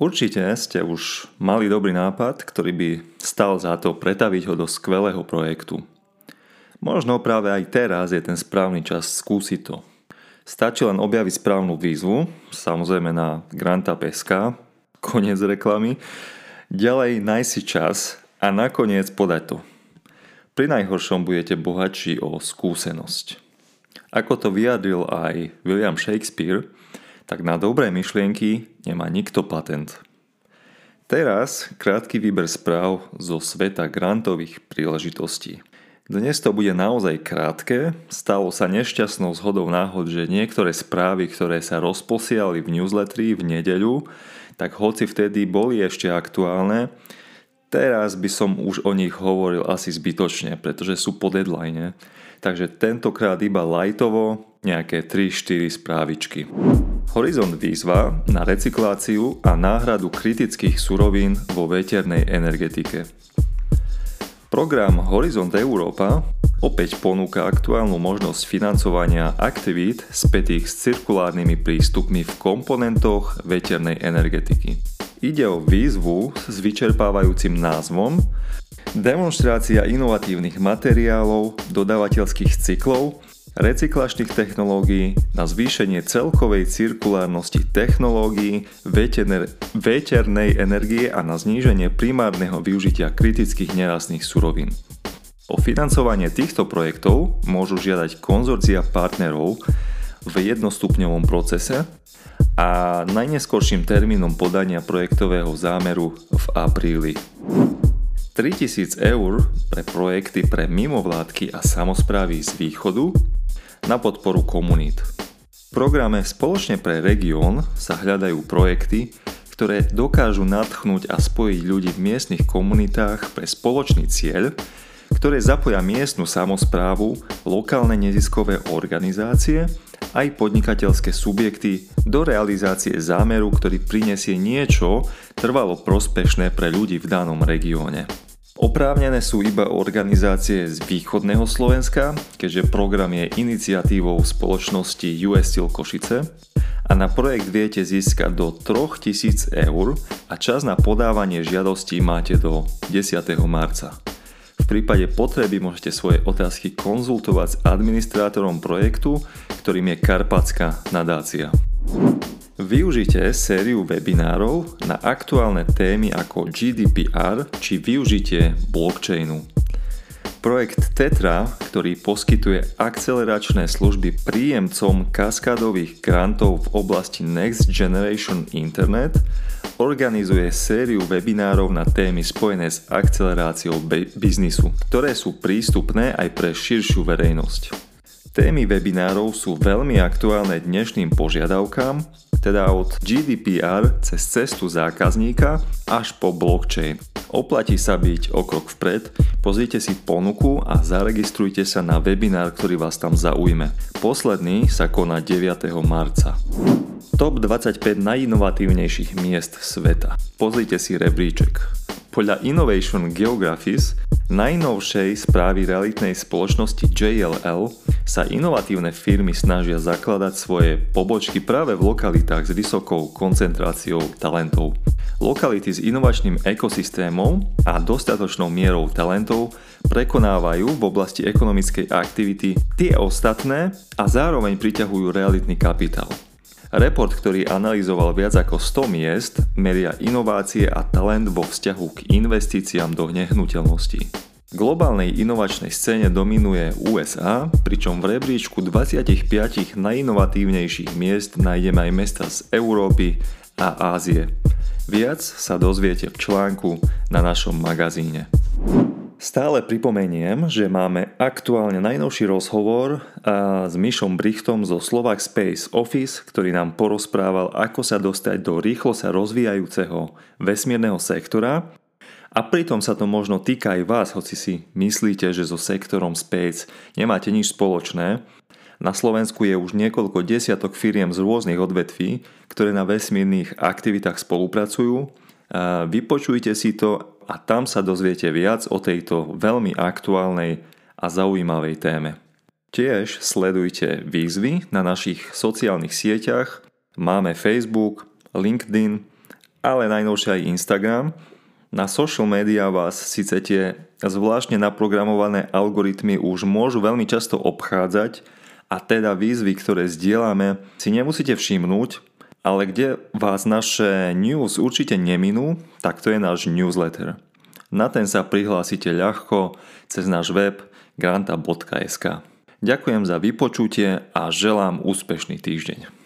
Určite ste už mali dobrý nápad, ktorý by stal za to pretaviť ho do skvelého projektu. Možno práve aj teraz je ten správny čas skúsiť to. Stačí len objaviť správnu výzvu, samozrejme na Granta Peska, koniec reklamy, ďalej nájsť si čas a nakoniec podať to. Pri najhoršom budete bohatší o skúsenosť. Ako to vyjadril aj William Shakespeare, tak na dobré myšlienky nemá nikto patent. Teraz krátky výber správ zo sveta grantových príležitostí. Dnes to bude naozaj krátke. Stalo sa nešťastnou zhodou náhod, že niektoré správy, ktoré sa rozposiali v newsletteri v nedeľu, tak hoci vtedy boli ešte aktuálne, teraz by som už o nich hovoril asi zbytočne, pretože sú po deadline. Takže tentokrát iba lightovo nejaké 3-4 správičky. Horizont výzva na recykláciu a náhradu kritických surovín vo veternej energetike. Program Horizont Európa opäť ponúka aktuálnu možnosť financovania aktivít spätých s cirkulárnymi prístupmi v komponentoch veternej energetiky. Ide o výzvu s vyčerpávajúcim názvom Demonstrácia inovatívnych materiálov, dodávateľských cyklov recyklačných technológií na zvýšenie celkovej cirkulárnosti technológií, veternej, veternej energie a na zníženie primárneho využitia kritických nerastných surovín. O financovanie týchto projektov môžu žiadať konzorcia partnerov v jednostupňovom procese a najneskorším termínom podania projektového zámeru v apríli. 3000 eur pre projekty pre mimovládky a samozprávy z východu na podporu komunít. V programe Spoločne pre región sa hľadajú projekty, ktoré dokážu nadchnúť a spojiť ľudí v miestnych komunitách pre spoločný cieľ, ktoré zapoja miestnu samozprávu, lokálne neziskové organizácie aj podnikateľské subjekty do realizácie zámeru, ktorý prinesie niečo trvalo prospešné pre ľudí v danom regióne. Oprávnené sú iba organizácie z východného Slovenska, keďže program je iniciatívou spoločnosti US Steel Košice a na projekt viete získať do 3000 eur a čas na podávanie žiadostí máte do 10. marca. Prípade potreby môžete svoje otázky konzultovať s administrátorom projektu, ktorým je Karpatská nadácia. Využite sériu webinárov na aktuálne témy ako GDPR či využitie blockchainu. Projekt Tetra, ktorý poskytuje akceleračné služby príjemcom kaskádových grantov v oblasti Next Generation Internet, organizuje sériu webinárov na témy spojené s akceleráciou biznisu, ktoré sú prístupné aj pre širšiu verejnosť. Témy webinárov sú veľmi aktuálne dnešným požiadavkám teda od GDPR cez cestu zákazníka až po blockchain. Oplatí sa byť o krok vpred, pozrite si ponuku a zaregistrujte sa na webinár, ktorý vás tam zaujme. Posledný sa koná 9. marca. Top 25 najinovatívnejších miest sveta. Pozrite si rebríček. Podľa Innovation Geographies najnovšej správy realitnej spoločnosti JLL sa inovatívne firmy snažia zakladať svoje pobočky práve v lokalitách s vysokou koncentráciou talentov. Lokality s inovačným ekosystémom a dostatočnou mierou talentov prekonávajú v oblasti ekonomickej aktivity tie ostatné a zároveň priťahujú realitný kapitál. Report, ktorý analyzoval viac ako 100 miest, meria inovácie a talent vo vzťahu k investíciám do nehnuteľností. V globálnej inovačnej scéne dominuje USA, pričom v rebríčku 25 najinovatívnejších miest nájdeme aj mesta z Európy a Ázie. Viac sa dozviete v článku na našom magazíne. Stále pripomeniem, že máme aktuálne najnovší rozhovor s Myšom Brichtom zo Slovak Space Office, ktorý nám porozprával, ako sa dostať do rýchlo sa rozvíjajúceho vesmírneho sektora a pritom sa to možno týka aj vás, hoci si myslíte, že so sektorom Space nemáte nič spoločné. Na Slovensku je už niekoľko desiatok firiem z rôznych odvetví, ktoré na vesmírnych aktivitách spolupracujú. Vypočujte si to a tam sa dozviete viac o tejto veľmi aktuálnej a zaujímavej téme. Tiež sledujte výzvy na našich sociálnych sieťach. Máme Facebook, LinkedIn ale najnovšie aj Instagram. Na social media vás síce tie zvláštne naprogramované algoritmy už môžu veľmi často obchádzať a teda výzvy, ktoré zdieľame, si nemusíte všimnúť, ale kde vás naše news určite neminú, tak to je náš newsletter. Na ten sa prihlásite ľahko cez náš web granta.sk. Ďakujem za vypočutie a želám úspešný týždeň.